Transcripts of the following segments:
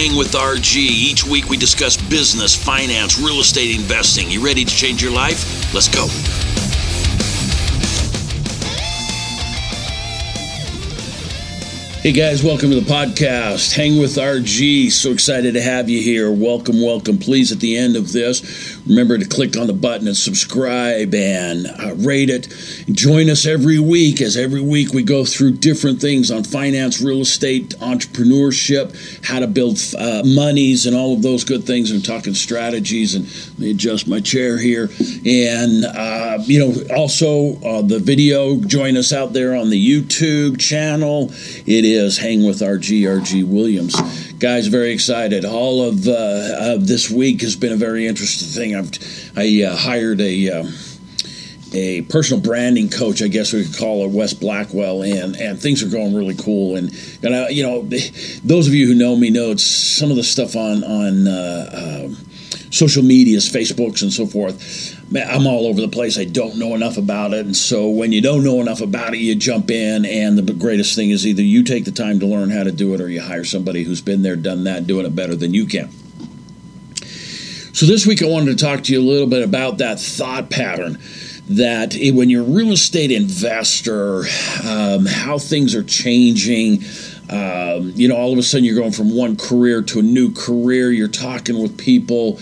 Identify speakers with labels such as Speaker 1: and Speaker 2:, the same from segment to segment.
Speaker 1: Hang with RG. Each week we discuss business, finance, real estate investing. You ready to change your life? Let's go. Hey guys, welcome to the podcast. Hang with RG. So excited to have you here. Welcome, welcome. Please, at the end of this, remember to click on the button and subscribe and uh, rate it. Join us every week as every week we go through different things on finance, real estate, entrepreneurship, how to build uh, monies, and all of those good things. And talking strategies. And let me adjust my chair here. And, uh, you know, also uh, the video, join us out there on the YouTube channel. It is Hang with RG, RG Williams. Guys, very excited. All of, uh, of this week has been a very interesting thing. I've I uh, hired a uh, a personal branding coach, I guess we could call it, Wes Blackwell, and and things are going really cool. And and I, you know, those of you who know me know it's some of the stuff on on uh, um, social medias, Facebooks, and so forth. I'm all over the place. I don't know enough about it. And so when you don't know enough about it, you jump in. And the greatest thing is either you take the time to learn how to do it or you hire somebody who's been there, done that, doing it better than you can. So this week I wanted to talk to you a little bit about that thought pattern that when you're a real estate investor, um, how things are changing. Um, you know, all of a sudden you're going from one career to a new career. You're talking with people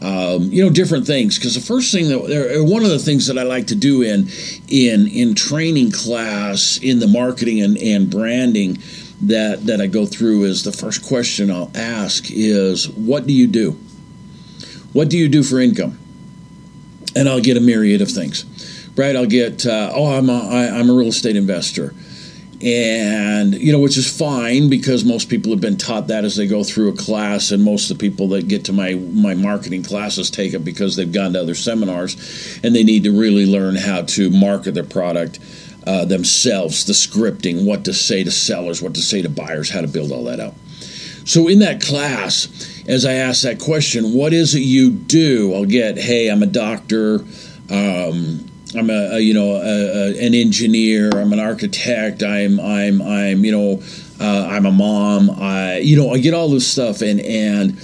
Speaker 1: um, you know different things because the first thing that one of the things that I like to do in in in training class in the marketing and, and branding that that I go through is the first question I'll ask is what do you do? What do you do for income? And I'll get a myriad of things. Right? I'll get uh, oh I'm a, I, I'm a real estate investor and you know which is fine because most people have been taught that as they go through a class and most of the people that get to my my marketing classes take it because they've gone to other seminars and they need to really learn how to market their product uh, themselves the scripting what to say to sellers what to say to buyers how to build all that out. So in that class as i ask that question what is it you do? I'll get hey i'm a doctor um, I'm a, a you know a, a, an engineer. I'm an architect. I'm I'm I'm you know uh, I'm a mom. I you know I get all this stuff and and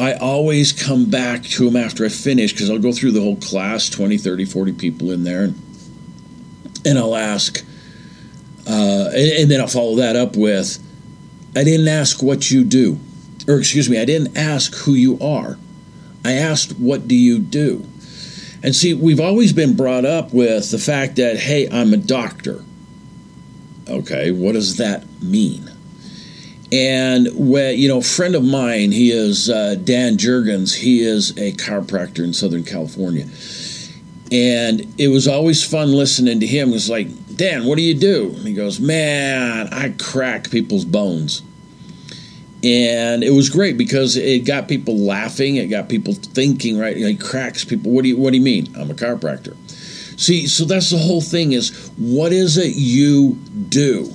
Speaker 1: I always come back to them after I finish because I'll go through the whole class 20, 30, 40 people in there and, and I'll ask uh, and, and then I'll follow that up with I didn't ask what you do or excuse me I didn't ask who you are. I asked what do you do and see, we've always been brought up with the fact that, hey, I'm a doctor. Okay, what does that mean? And when, you know, a friend of mine, he is uh, Dan Jurgens. He is a chiropractor in Southern California. And it was always fun listening to him. It was like, Dan, what do you do? And he goes, Man, I crack people's bones and it was great because it got people laughing. It got people thinking. Right, it cracks people. What do you What do you mean? I'm a chiropractor. See, so that's the whole thing. Is what is it you do?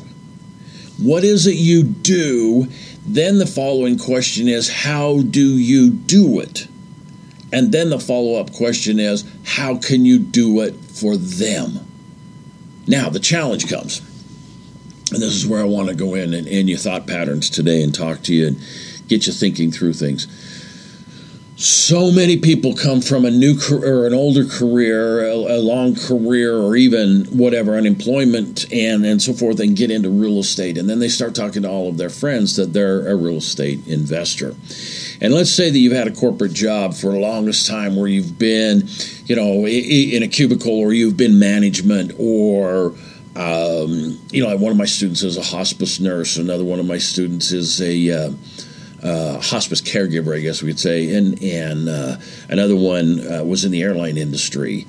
Speaker 1: What is it you do? Then the following question is, how do you do it? And then the follow up question is, how can you do it for them? Now the challenge comes and this is where I want to go in and, your thought patterns today and talk to you and get you thinking through things. So many people come from a new career, or an older career, a, a long career, or even whatever, unemployment and, and so forth, and get into real estate. And then they start talking to all of their friends that they're a real estate investor. And let's say that you've had a corporate job for the longest time where you've been, you know, in a cubicle or you've been management or um, you know, one of my students is a hospice nurse. Another one of my students is a uh, uh, hospice caregiver, I guess we could say, and and uh, another one uh, was in the airline industry.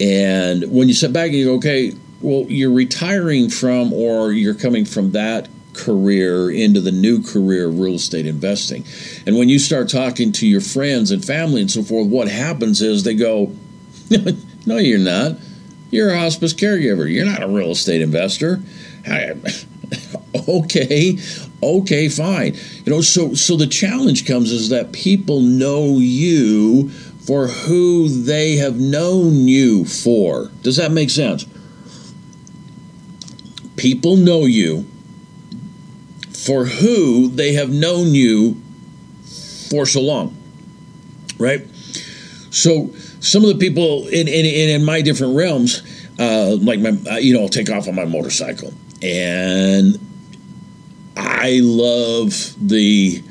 Speaker 1: And when you sit back and you go, okay, well, you're retiring from, or you're coming from that career into the new career of real estate investing. And when you start talking to your friends and family and so forth, what happens is they go, no, you're not you're a hospice caregiver. You're not a real estate investor. okay, okay, fine. You know, so so the challenge comes is that people know you for who they have known you for. Does that make sense? People know you for who they have known you for so long, right? So some of the people in in, in my different realms, uh, like my uh, you know, I'll take off on my motorcycle, and I love the.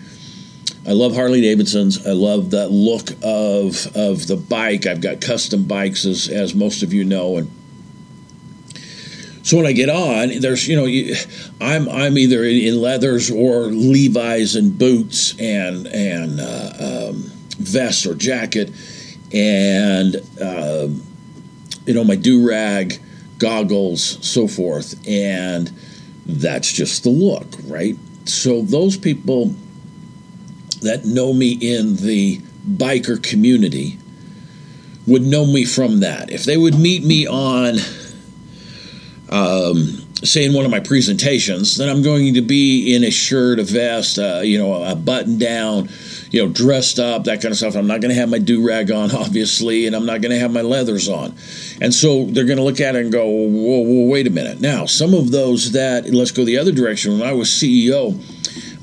Speaker 1: I love Harley Davidsons. I love that look of of the bike. I've got custom bikes, as as most of you know, and so when I get on, there's you know, you, I'm I'm either in, leathers or Levi's and boots and and uh, um, vest or jacket, and uh, you know my do rag, goggles, so forth, and that's just the look, right? So those people that know me in the biker community would know me from that. If they would meet me on, um, say, in one of my presentations, then I'm going to be in a shirt, a vest, uh, you know, a button down, you know, dressed up, that kind of stuff. I'm not going to have my do rag on, obviously, and I'm not going to have my leathers on. And so they're going to look at it and go, whoa, whoa, wait a minute. Now, some of those that, let's go the other direction. When I was CEO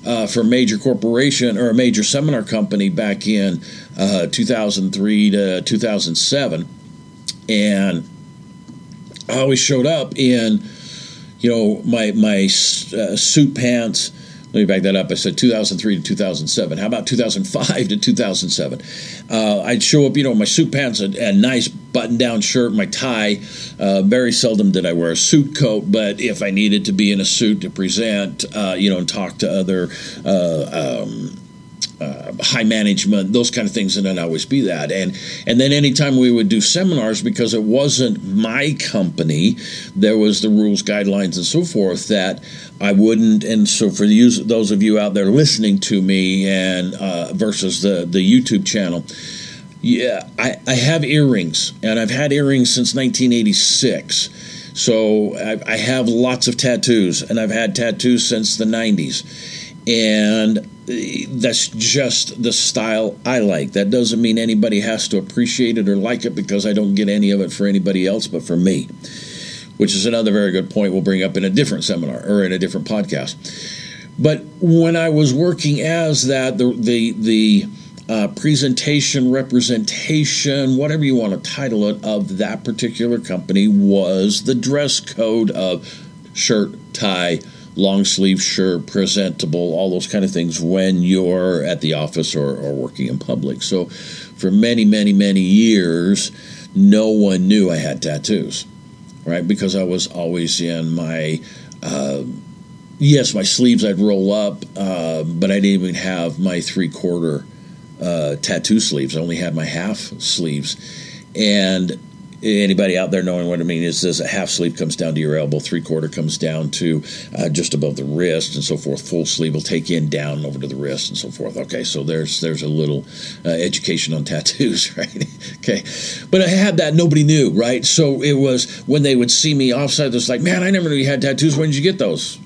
Speaker 1: uh, for a major corporation or a major seminar company back in uh, 2003 to 2007, and I always showed up in, you know, my my uh, suit pants let me back that up. I said 2003 to 2007. How about 2005 to 2007? Uh, I'd show up, you know, my suit pants, a, a nice button-down shirt, my tie. Uh, very seldom did I wear a suit coat, but if I needed to be in a suit to present, uh, you know, and talk to other uh, um, uh, high management, those kind of things, and then always be that. And and then anytime we would do seminars, because it wasn't my company, there was the rules, guidelines, and so forth that I wouldn't. And so for the, those of you out there listening to me, and uh, versus the the YouTube channel. Yeah, I, I have earrings, and I've had earrings since 1986. So I, I have lots of tattoos, and I've had tattoos since the 90s. And that's just the style I like. That doesn't mean anybody has to appreciate it or like it because I don't get any of it for anybody else but for me, which is another very good point we'll bring up in a different seminar or in a different podcast. But when I was working as that, the the the uh, presentation, representation, whatever you want to title it, of that particular company was the dress code of shirt, tie, long sleeve shirt, presentable, all those kind of things when you're at the office or, or working in public. So for many, many, many years, no one knew I had tattoos, right? Because I was always in my. Uh, yes, my sleeves I'd roll up, uh, but I didn't even have my three quarter uh, tattoo sleeves. I only had my half sleeves. And anybody out there knowing what I mean is this a half sleeve comes down to your elbow, three quarter comes down to uh, just above the wrist, and so forth. Full sleeve will take in down over to the wrist, and so forth. Okay, so there's there's a little uh, education on tattoos, right? okay, but I had that nobody knew, right? So it was when they would see me offside, it's like, man, I never knew you had tattoos. When did you get those?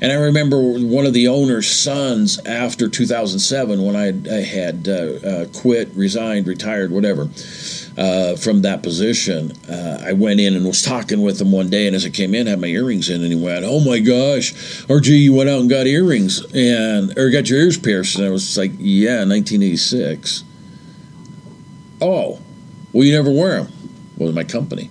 Speaker 1: And I remember one of the owner's sons after 2007, when I, I had uh, uh, quit, resigned, retired, whatever uh, from that position. Uh, I went in and was talking with him one day, and as I came in, I had my earrings in, and he went, "Oh my gosh, RG, you went out and got earrings and or got your ears pierced?" And I was like, "Yeah, 1986." Oh, well, you never wear them. Well, my company,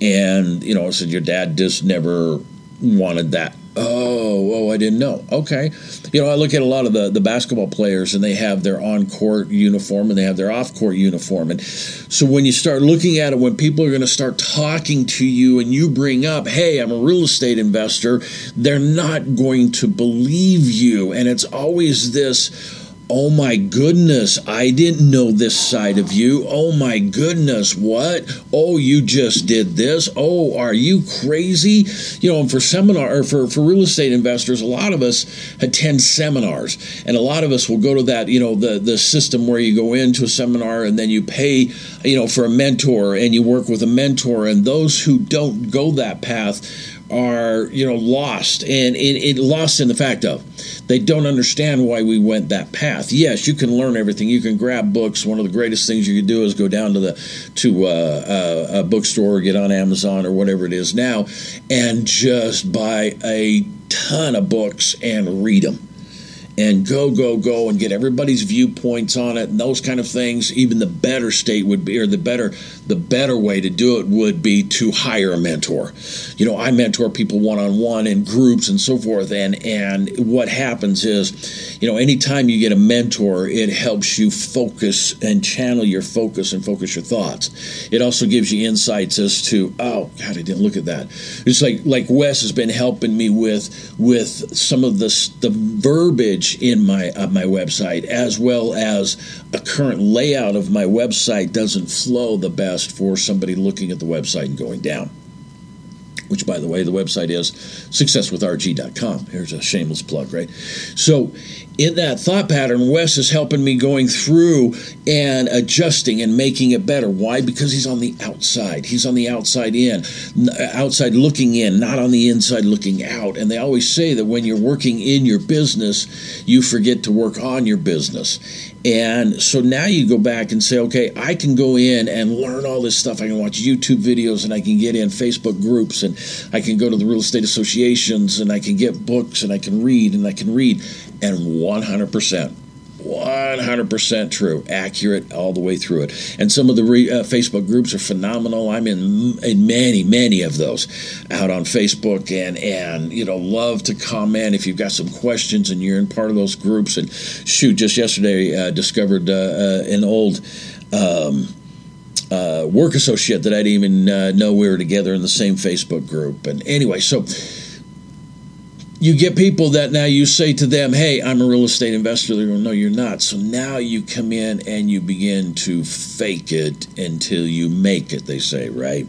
Speaker 1: and you know, I said your dad just never wanted that Oh, oh, I didn't know. Okay. You know, I look at a lot of the, the basketball players and they have their on court uniform and they have their off court uniform. And so when you start looking at it, when people are going to start talking to you and you bring up, hey, I'm a real estate investor, they're not going to believe you. And it's always this, Oh my goodness, I didn't know this side of you. Oh my goodness, what? Oh, you just did this. Oh, are you crazy? You know, and for seminar or for, for real estate investors, a lot of us attend seminars and a lot of us will go to that, you know, the, the system where you go into a seminar and then you pay, you know, for a mentor and you work with a mentor. And those who don't go that path are you know lost and it, it, lost in the fact of they don't understand why we went that path. Yes you can learn everything. You can grab books. One of the greatest things you can do is go down to the to uh, uh, a bookstore or get on amazon or whatever it is now and just buy a ton of books and read them and go, go, go and get everybody's viewpoints on it and those kind of things, even the better state would be, or the better, the better way to do it would be to hire a mentor. You know, I mentor people one on one in groups and so forth. And, and what happens is, you know, anytime you get a mentor, it helps you focus and channel your focus and focus your thoughts. It also gives you insights as to, oh, God, I didn't look at that. It's like, like Wes has been helping me with, with some of the, the verbiage in my uh, my website, as well as a current layout of my website doesn't flow the best for somebody looking at the website and going down which by the way the website is successwithrg.com here's a shameless plug right so in that thought pattern, Wes is helping me going through and adjusting and making it better. Why? Because he's on the outside. He's on the outside in, uh, outside looking in, not on the inside looking out. And they always say that when you're working in your business, you forget to work on your business. And so now you go back and say, okay, I can go in and learn all this stuff. I can watch YouTube videos and I can get in Facebook groups and I can go to the real estate associations and I can get books and I can read and I can read and 100%. 100% true, accurate all the way through it. And some of the re, uh, Facebook groups are phenomenal. I'm in, in many, many of those out on Facebook and, and, you know, love to comment if you've got some questions and you're in part of those groups. And shoot, just yesterday uh, discovered uh, uh an old. Um, uh, work associate that I didn't even uh, know we were together in the same Facebook group. And anyway, so you get people that now you say to them, Hey, I'm a real estate investor. They go, No, you're not. So now you come in and you begin to fake it until you make it, they say, right?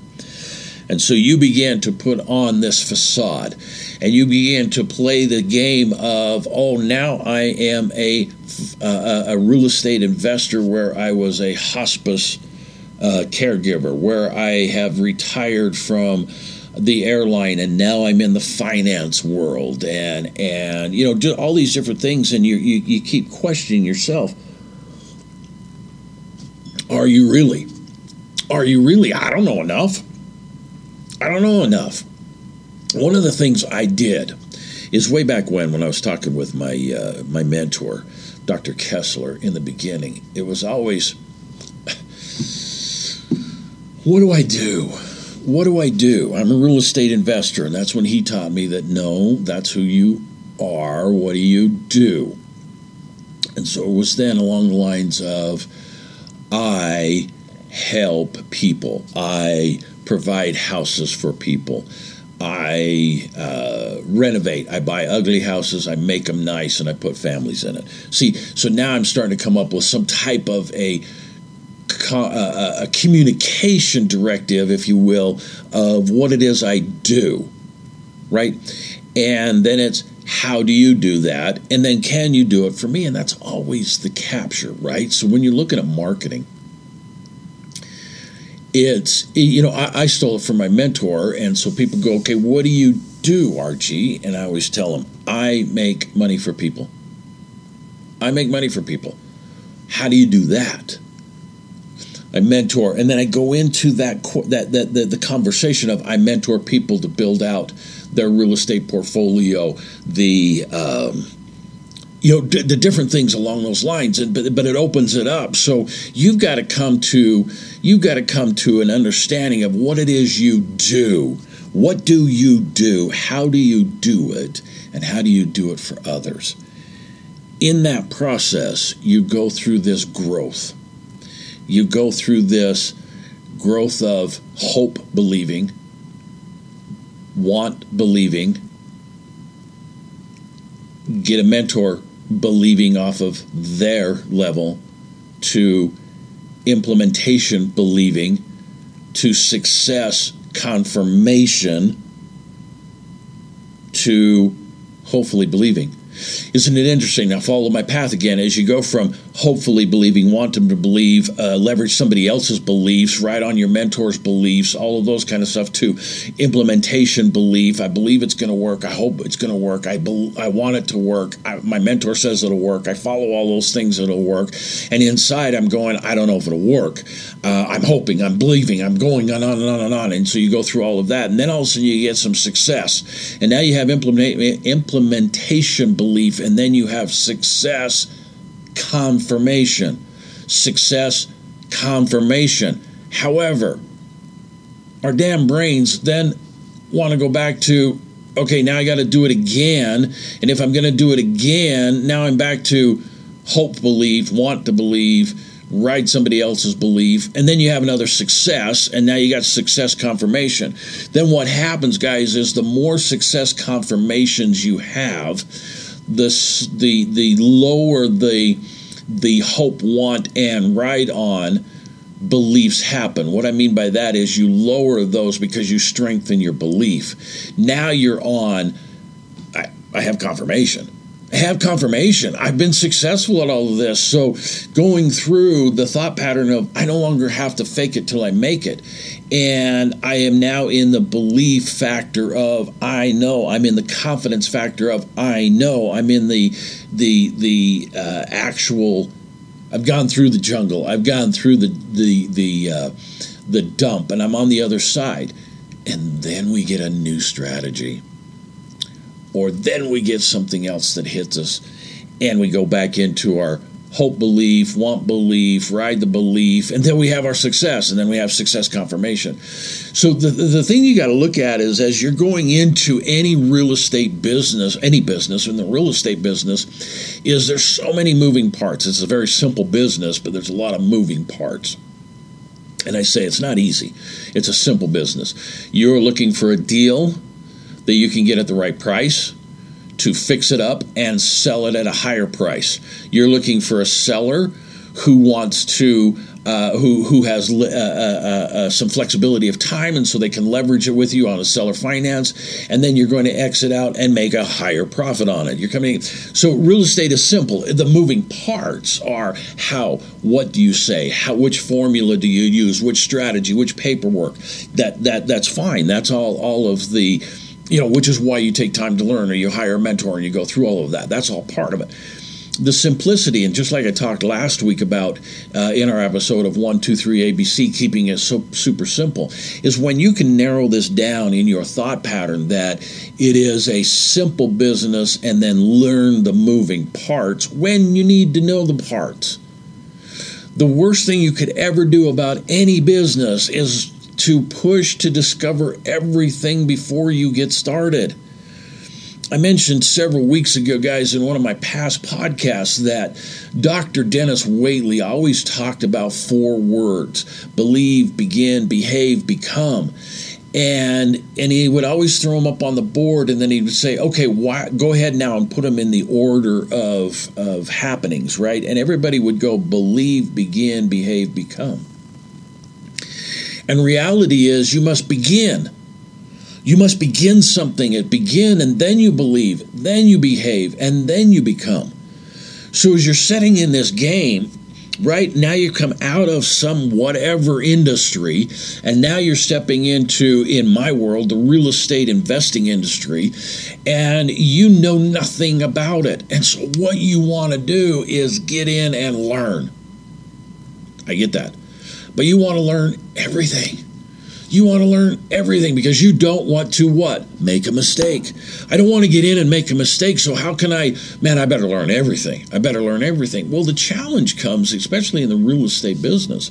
Speaker 1: And so you begin to put on this facade and you begin to play the game of, oh, now I am a, a, a real estate investor where I was a hospice uh, caregiver, where I have retired from the airline and now I'm in the finance world and and you know do all these different things and you, you you keep questioning yourself. Are you really? Are you really? I don't know enough. I don't know enough. One of the things I did is way back when when I was talking with my uh, my mentor Dr. Kessler in the beginning it was always what do I do what do I do? I'm a real estate investor. And that's when he taught me that no, that's who you are. What do you do? And so it was then along the lines of I help people, I provide houses for people. I uh, renovate. I buy ugly houses. I make them nice, and I put families in it. See, so now I'm starting to come up with some type of a a, uh, uh, a communication directive, if you will, of what it is I do, right? And then it's how do you do that? And then can you do it for me? And that's always the capture, right? So when you're looking at marketing, it's, you know, I, I stole it from my mentor. And so people go, okay, what do you do, RG? And I always tell them, I make money for people. I make money for people. How do you do that? I mentor, and then I go into that that that the, the conversation of I mentor people to build out their real estate portfolio, the um, you know d- the different things along those lines, and but but it opens it up. So you've got to come to you've got to come to an understanding of what it is you do. What do you do? How do you do it? And how do you do it for others? In that process, you go through this growth you go through this growth of hope believing, want believing, get a mentor believing off of their level to implementation believing to success confirmation to hopefully believing. Isn't it interesting? Now, follow my path again as you go from hopefully believing, want them to believe, uh, leverage somebody else's beliefs, write on your mentor's beliefs, all of those kind of stuff, to implementation belief. I believe it's going to work. I hope it's going to work. I, be- I want it to work. I, my mentor says it'll work. I follow all those things, it'll work. And inside, I'm going, I don't know if it'll work. Uh, I'm hoping, I'm believing, I'm going on and on and on. And so you go through all of that. And then all of a sudden, you get some success. And now you have implement- implementation belief belief, and then you have success confirmation. Success confirmation. However, our damn brains then want to go back to okay, now I got to do it again. And if I'm going to do it again, now I'm back to hope, believe, want to believe, ride somebody else's belief, and then you have another success, and now you got success confirmation. Then what happens, guys, is the more success confirmations you have, the the the lower the the hope, want, and ride on beliefs happen. What I mean by that is you lower those because you strengthen your belief. Now you're on, I, I have confirmation. I have confirmation. I've been successful at all of this. So going through the thought pattern of I no longer have to fake it till I make it. And I am now in the belief factor of I know. I'm in the confidence factor of I know. I'm in the the the uh, actual I've gone through the jungle. I've gone through the the the uh, the dump, and I'm on the other side. And then we get a new strategy, or then we get something else that hits us, and we go back into our hope belief, want belief, ride the belief, and then we have our success, and then we have success confirmation. So the, the thing you got to look at is as you're going into any real estate business, any business in the real estate business, is there's so many moving parts. It's a very simple business, but there's a lot of moving parts. And I say it's not easy. It's a simple business. You're looking for a deal that you can get at the right price to fix it up and sell it at a higher price. You're looking for a seller who wants to uh, who who has uh, uh, uh, uh, some flexibility of time, and so they can leverage it with you on a seller finance, and then you're going to exit out and make a higher profit on it. You're coming. So real estate is simple. The moving parts are how, what do you say, how, which formula do you use, which strategy, which paperwork. That that that's fine. That's all all of the you know, which is why you take time to learn or you hire a mentor and you go through all of that. That's all part of it. The simplicity, and just like I talked last week about uh, in our episode of 123 ABC, keeping it so super simple, is when you can narrow this down in your thought pattern that it is a simple business and then learn the moving parts when you need to know the parts. The worst thing you could ever do about any business is to push to discover everything before you get started. I mentioned several weeks ago, guys, in one of my past podcasts that Dr. Dennis Waitley always talked about four words believe, begin, behave, become. And and he would always throw them up on the board, and then he would say, "Okay, why, go ahead now and put them in the order of of happenings, right?" And everybody would go believe, begin, behave, become. And reality is you must begin. You must begin something. It begin and then you believe, then you behave, and then you become. So as you're setting in this game, right now you come out of some whatever industry and now you're stepping into in my world the real estate investing industry and you know nothing about it and so what you want to do is get in and learn i get that but you want to learn everything. You want to learn everything because you don't want to what? Make a mistake. I don't want to get in and make a mistake. So how can I, man, I better learn everything. I better learn everything. Well, the challenge comes, especially in the real estate business,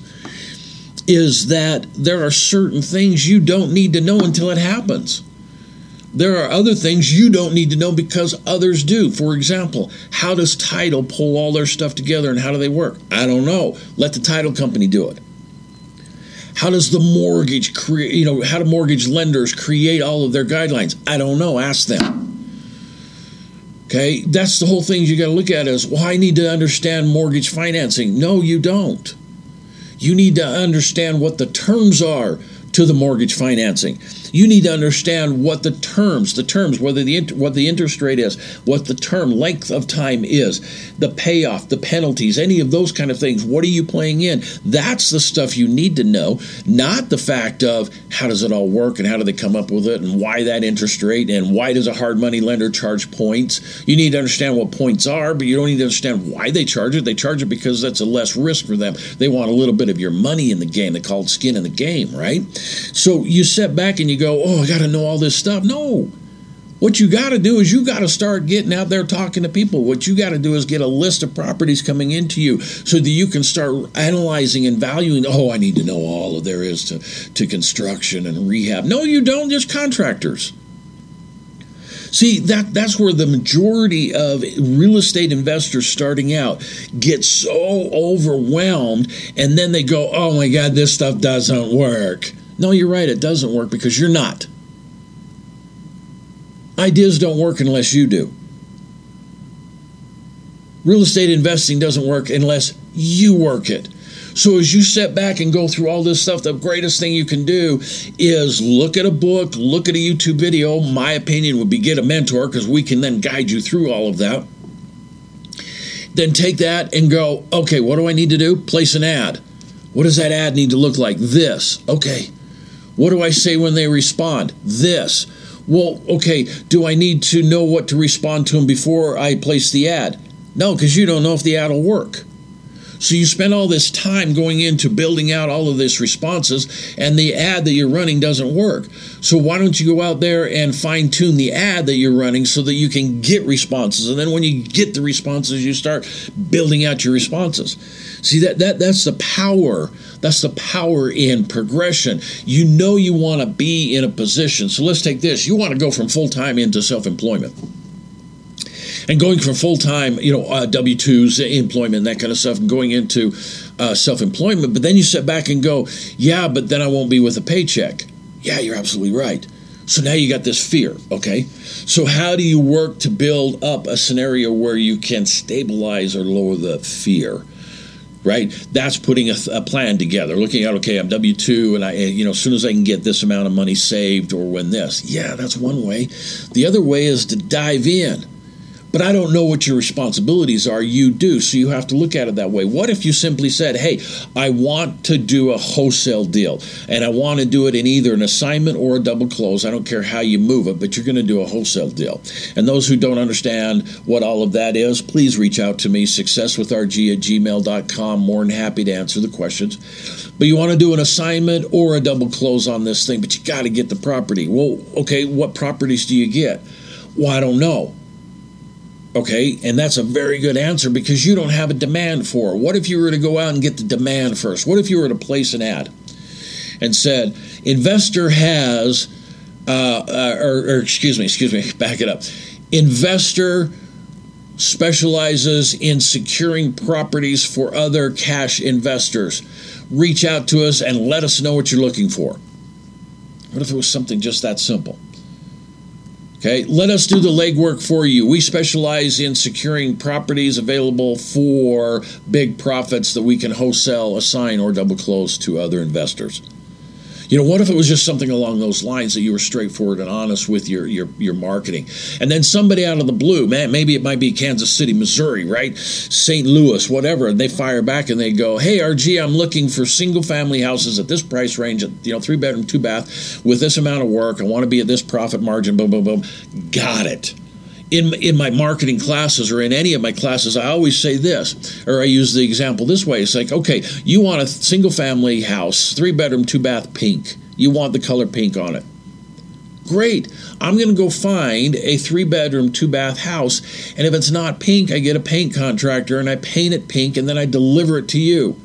Speaker 1: is that there are certain things you don't need to know until it happens. There are other things you don't need to know because others do. For example, how does title pull all their stuff together and how do they work? I don't know. Let the title company do it. How does the mortgage create, you know, how do mortgage lenders create all of their guidelines? I don't know. Ask them. Okay, that's the whole thing you got to look at is, well, I need to understand mortgage financing. No, you don't. You need to understand what the terms are to the mortgage financing. You need to understand what the terms, the terms, whether the what the interest rate is, what the term length of time is, the payoff, the penalties, any of those kind of things. What are you playing in? That's the stuff you need to know, not the fact of how does it all work and how do they come up with it and why that interest rate and why does a hard money lender charge points. You need to understand what points are, but you don't need to understand why they charge it. They charge it because that's a less risk for them. They want a little bit of your money in the game. They call it skin in the game, right? So you sit back and you go, oh, I got to know all this stuff. No, What you got to do is you got to start getting out there talking to people. What you got to do is get a list of properties coming into you so that you can start analyzing and valuing. Oh, I need to know all of there is to, to construction and rehab. No, you don't, just contractors. See, that that's where the majority of real estate investors starting out get so overwhelmed and then they go, "Oh my god, this stuff doesn't work." No, you're right, it doesn't work because you're not. Ideas don't work unless you do. Real estate investing doesn't work unless you work it. So as you step back and go through all this stuff, the greatest thing you can do is look at a book, look at a YouTube video. My opinion would be get a mentor because we can then guide you through all of that. Then take that and go, okay, what do I need to do? Place an ad. What does that ad need to look like? This. Okay. What do I say when they respond? This. Well, okay, do I need to know what to respond to them before I place the ad? No, because you don't know if the ad will work. So you spend all this time going into building out all of this responses, and the ad that you're running doesn't work. So why don't you go out there and fine tune the ad that you're running so that you can get responses? And then when you get the responses, you start building out your responses. See that that that's the power. That's the power in progression. You know you want to be in a position. So let's take this. You want to go from full time into self employment and going from full time, you know, uh, W twos, employment, that kind of stuff, and going into uh, self employment. But then you sit back and go, yeah, but then I won't be with a paycheck. Yeah, you're absolutely right. So now you got this fear, okay? So how do you work to build up a scenario where you can stabilize or lower the fear? Right, that's putting a, a plan together. Looking at okay, I'm W two, and I, you know, as soon as I can get this amount of money saved or when this, yeah, that's one way. The other way is to dive in but I don't know what your responsibilities are. You do. So you have to look at it that way. What if you simply said, hey, I want to do a wholesale deal and I want to do it in either an assignment or a double close? I don't care how you move it, but you're going to do a wholesale deal. And those who don't understand what all of that is, please reach out to me, successwithrg at gmail.com. More than happy to answer the questions. But you want to do an assignment or a double close on this thing, but you got to get the property. Well, okay, what properties do you get? Well, I don't know. Okay, and that's a very good answer because you don't have a demand for. What if you were to go out and get the demand first? What if you were to place an ad and said, investor has, uh, uh, or, or excuse me, excuse me, back it up. Investor specializes in securing properties for other cash investors. Reach out to us and let us know what you're looking for. What if it was something just that simple? Okay, let us do the legwork for you. We specialize in securing properties available for big profits that we can wholesale, assign, or double close to other investors. You know, what if it was just something along those lines that you were straightforward and honest with your your your marketing, and then somebody out of the blue, man, maybe it might be Kansas City, Missouri, right, St. Louis, whatever, and they fire back and they go, "Hey, RG, I'm looking for single family houses at this price range, at, you know, three bedroom, two bath, with this amount of work. I want to be at this profit margin. Boom, boom, boom. Got it." In in my marketing classes or in any of my classes, I always say this, or I use the example this way. It's like, okay, you want a single family house, three bedroom, two bath, pink. You want the color pink on it. Great. I'm going to go find a three bedroom, two bath house. And if it's not pink, I get a paint contractor and I paint it pink and then I deliver it to you.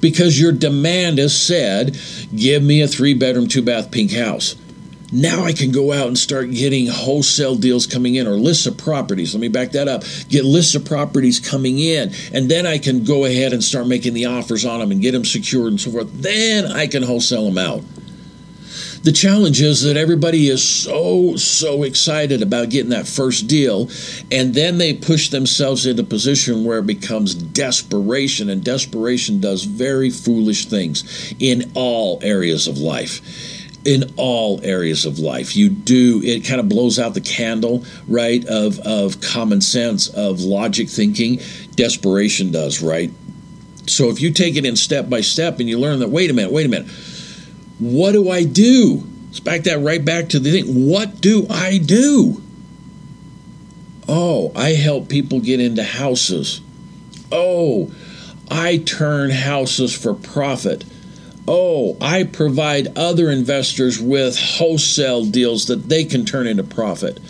Speaker 1: Because your demand is said, give me a three bedroom, two bath pink house. Now I can go out and start getting wholesale deals coming in or lists of properties. Let me back that up. Get lists of properties coming in, and then I can go ahead and start making the offers on them and get them secured and so forth. Then I can wholesale them out. The challenge is that everybody is so, so excited about getting that first deal, and then they push themselves into position where it becomes desperation, and desperation does very foolish things in all areas of life in all areas of life. You do it kind of blows out the candle, right, of of common sense, of logic thinking. Desperation does, right? So if you take it in step by step and you learn that, wait a minute, wait a minute, what do I do? Let's back that right back to the thing. What do I do? Oh, I help people get into houses. Oh, I turn houses for profit. Oh, I provide other investors with wholesale deals that they can turn into profit.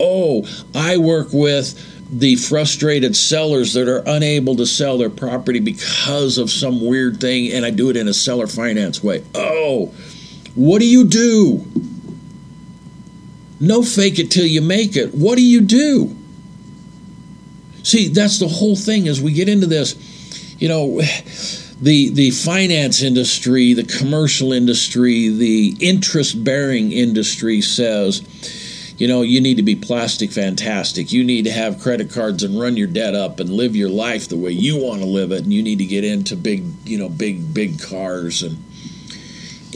Speaker 1: Oh, I work with the frustrated sellers that are unable to sell their property because of some weird thing, and I do it in a seller finance way. Oh, what do you do? No fake it till you make it. What do you do? See, that's the whole thing as we get into this. You know, the the finance industry, the commercial industry, the interest bearing industry says, you know, you need to be plastic fantastic. You need to have credit cards and run your debt up and live your life the way you want to live it. And you need to get into big, you know, big, big cars and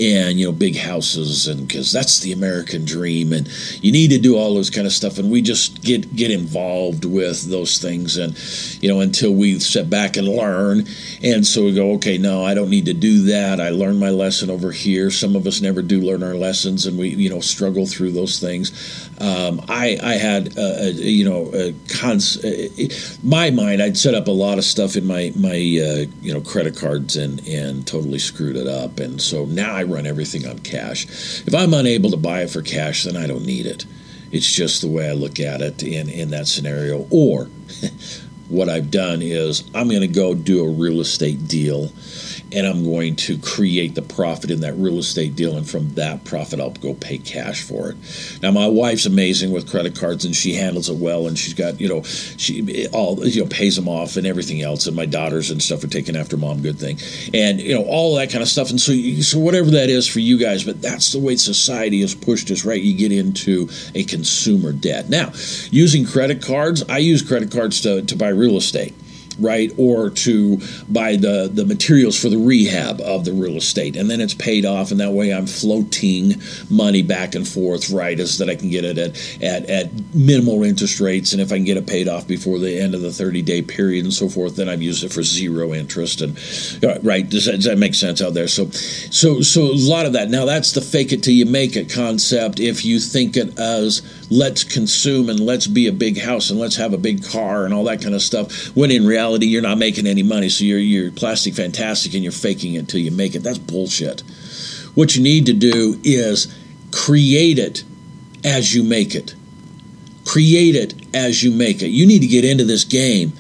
Speaker 1: and you know big houses and because that's the american dream and you need to do all those kind of stuff and we just get get involved with those things and you know until we sit back and learn. And so we go okay no i don't need to do that. I learned my lesson over here. Some of us never do learn our lessons and we you know struggle through those things. Um, I, I had a, a, you know a cons- my mind I'd set up a lot of stuff in my my uh, you know credit cards and and totally screwed it up. And so now I run everything on cash. If I'm unable to buy it for cash, then I don't need it. It's just the way I look at it in in that scenario. Or what I've done is I'm going to go do a real estate deal and I'm going to create the profit in that real estate deal, and from that profit, I'll go pay cash for it. Now, my wife's amazing with credit cards, and she handles it well, and she's got you know she all you know pays them off and everything else, and my daughters and stuff are taking after mom, good thing, and you know all that kind of stuff, and so so whatever that is for you guys, but that's the way society has pushed us, right? You get into a consumer debt. Now, using credit cards, I use credit cards to to buy real estate right? Or to buy the, the materials for the rehab of the real estate. And then it's paid off, and that way I'm floating money back and forth, right? Is that I can get it at, at, at minimal interest rates. And if I can get it paid off before the end of the 30 day period and so forth, then I've used it for zero interest. And right, does that, does that make sense out there? So, so, so a lot of that. Now, that's the fake it till you make it concept. If you think it as let's consume and let's be a big house and let's have a big car and all that kind of stuff, when in reality, reality you're not making any money, so you're you're plastic fantastic and you're faking it until you make it. That's bullshit. What you need to do is create it as you make it. Create it as you make it. You need to get into this game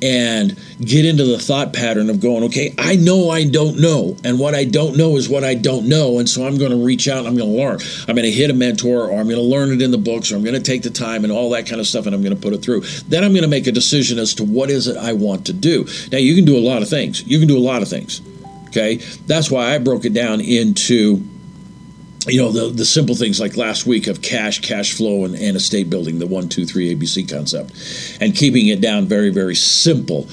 Speaker 1: and get into the thought pattern of going, okay, I know I don't know, and what I don't know is what I don't know, and so I'm going to reach out and I'm going to learn. I'm going to hit a mentor, or I'm going to learn it in the books, or I'm going to take the time and all that kind of stuff, and I'm going to put it through. Then I'm going to make a decision as to what is it I want to do. Now, you can do a lot of things. You can do a lot of things. Okay, that's why I broke it down into you know the the simple things like last week of cash cash flow and, and estate building the one two three abc concept and keeping it down very very simple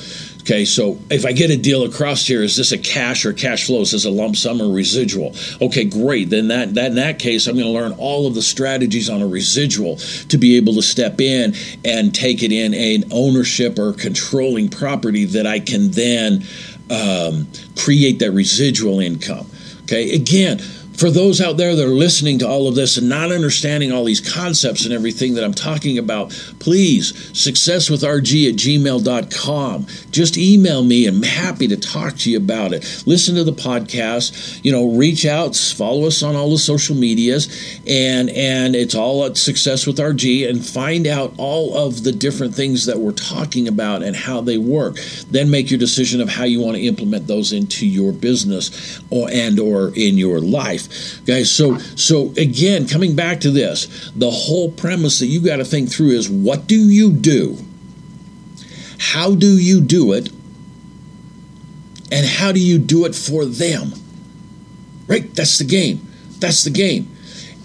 Speaker 1: Okay, so if I get a deal across here, is this a cash or cash flow? Is this a lump sum or residual? Okay, great. Then that, that in that case, I'm going to learn all of the strategies on a residual to be able to step in and take it in an ownership or controlling property that I can then um, create that residual income. Okay, again, for those out there that are listening to all of this and not understanding all these concepts and everything that I'm talking about, please, successwithrg at gmail.com. Just email me. I'm happy to talk to you about it. Listen to the podcast, you know, reach out, follow us on all the social medias, and and it's all at Success with RG and find out all of the different things that we're talking about and how they work. Then make your decision of how you want to implement those into your business or and or in your life guys so so again coming back to this the whole premise that you got to think through is what do you do? How do you do it? And how do you do it for them? Right? That's the game. That's the game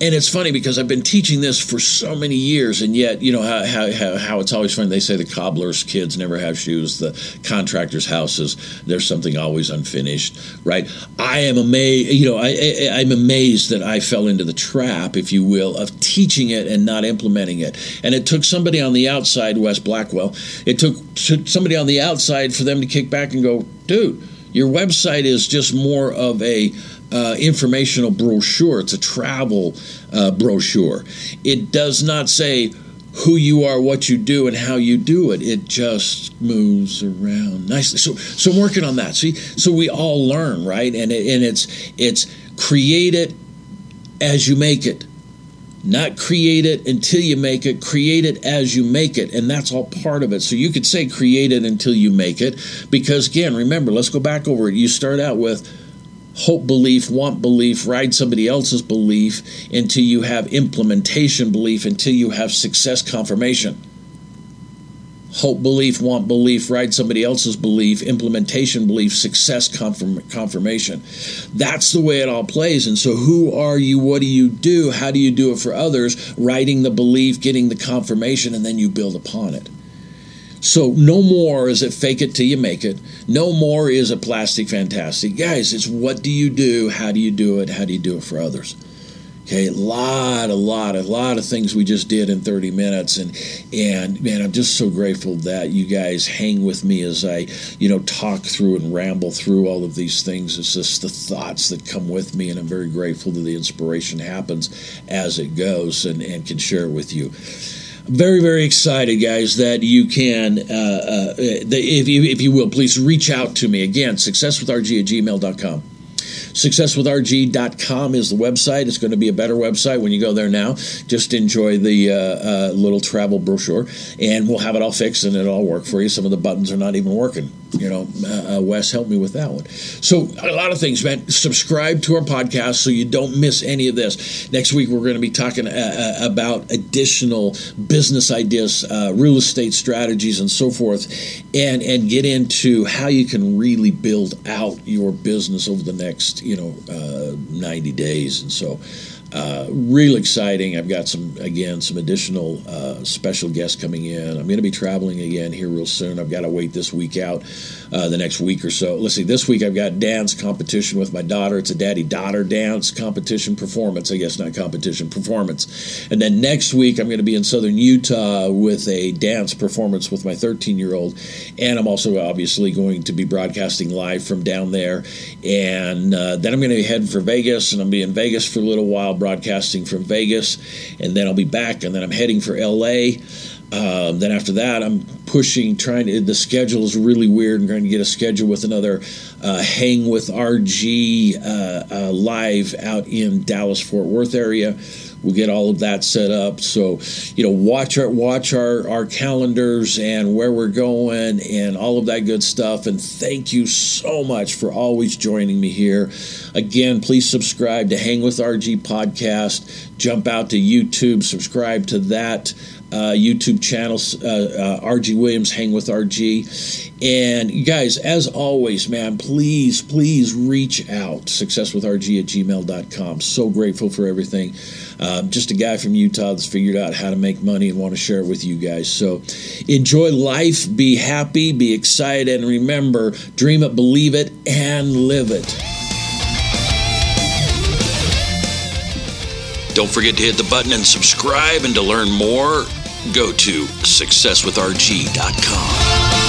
Speaker 1: and it's funny because I've been teaching this for so many years, and yet, you know, how, how, how it's always funny. They say the cobbler's kids never have shoes, the contractor's houses, there's something always unfinished, right? I am amazed, you know, I, I, I'm amazed that I fell into the trap, if you will, of teaching it and not implementing it. And it took somebody on the outside, Wes Blackwell, it took, took somebody on the outside for them to kick back and go, dude, your website is just more of a uh, informational brochure. It's a travel uh, brochure. It does not say who you are, what you do, and how you do it. It just moves around nicely. So, so I'm working on that. See, so we all learn, right? And it, and it's it's create it as you make it. Not create it until you make it, create it as you make it. And that's all part of it. So you could say create it until you make it. Because again, remember, let's go back over it. You start out with hope belief, want belief, ride somebody else's belief until you have implementation belief, until you have success confirmation. Hope belief, want belief, ride somebody else's belief, implementation belief, success confirm, confirmation. That's the way it all plays. And so, who are you? What do you do? How do you do it for others? Writing the belief, getting the confirmation, and then you build upon it. So no more is it fake it till you make it. No more is it plastic fantastic. Guys, it's what do you do? How do you do it? How do you do it for others? Okay, a lot, a lot, a lot of things we just did in 30 minutes, and and man, I'm just so grateful that you guys hang with me as I, you know, talk through and ramble through all of these things. It's just the thoughts that come with me, and I'm very grateful that the inspiration happens as it goes, and and can share it with you very very excited guys that you can uh, uh, if, you, if you will please reach out to me. Again successwithrg at gmail.com successwithrg.com is the website. It's going to be a better website when you go there now. Just enjoy the uh, uh, little travel brochure and we'll have it all fixed and it'll all work for you. Some of the buttons are not even working you know, uh, uh, Wes helped me with that one. So a lot of things, man. Subscribe to our podcast so you don't miss any of this. Next week we're going to be talking uh, uh about additional business ideas, uh, real estate strategies, and so forth, and and get into how you can really build out your business over the next you know uh, ninety days, and so. Uh, real exciting. I've got some, again, some additional uh, special guests coming in. I'm going to be traveling again here real soon. I've got to wait this week out, uh, the next week or so. Let's see, this week I've got dance competition with my daughter. It's a daddy daughter dance competition performance, I guess, not competition, performance. And then next week I'm going to be in southern Utah with a dance performance with my 13 year old. And I'm also obviously going to be broadcasting live from down there. And uh, then I'm going to head for Vegas, and I'll be in Vegas for a little while broadcasting from Vegas, and then I'll be back, and then I'm heading for LA. Um, then after that, I'm pushing, trying to. The schedule is really weird. I'm trying to get a schedule with another uh, Hang with RG uh, uh, live out in Dallas Fort Worth area. We'll get all of that set up. So, you know, watch our watch our our calendars and where we're going and all of that good stuff. And thank you so much for always joining me here. Again, please subscribe to Hang with RG podcast. Jump out to YouTube, subscribe to that uh, YouTube channel, uh, uh, RG Williams, Hang with RG. And you guys, as always, man, please, please reach out. Successwithrg at gmail.com. So grateful for everything. Um, just a guy from Utah that's figured out how to make money and want to share it with you guys. So enjoy life, be happy, be excited, and remember dream it, believe it, and live it. Don't forget to hit the button and subscribe, and to learn more, go to successwithrg.com.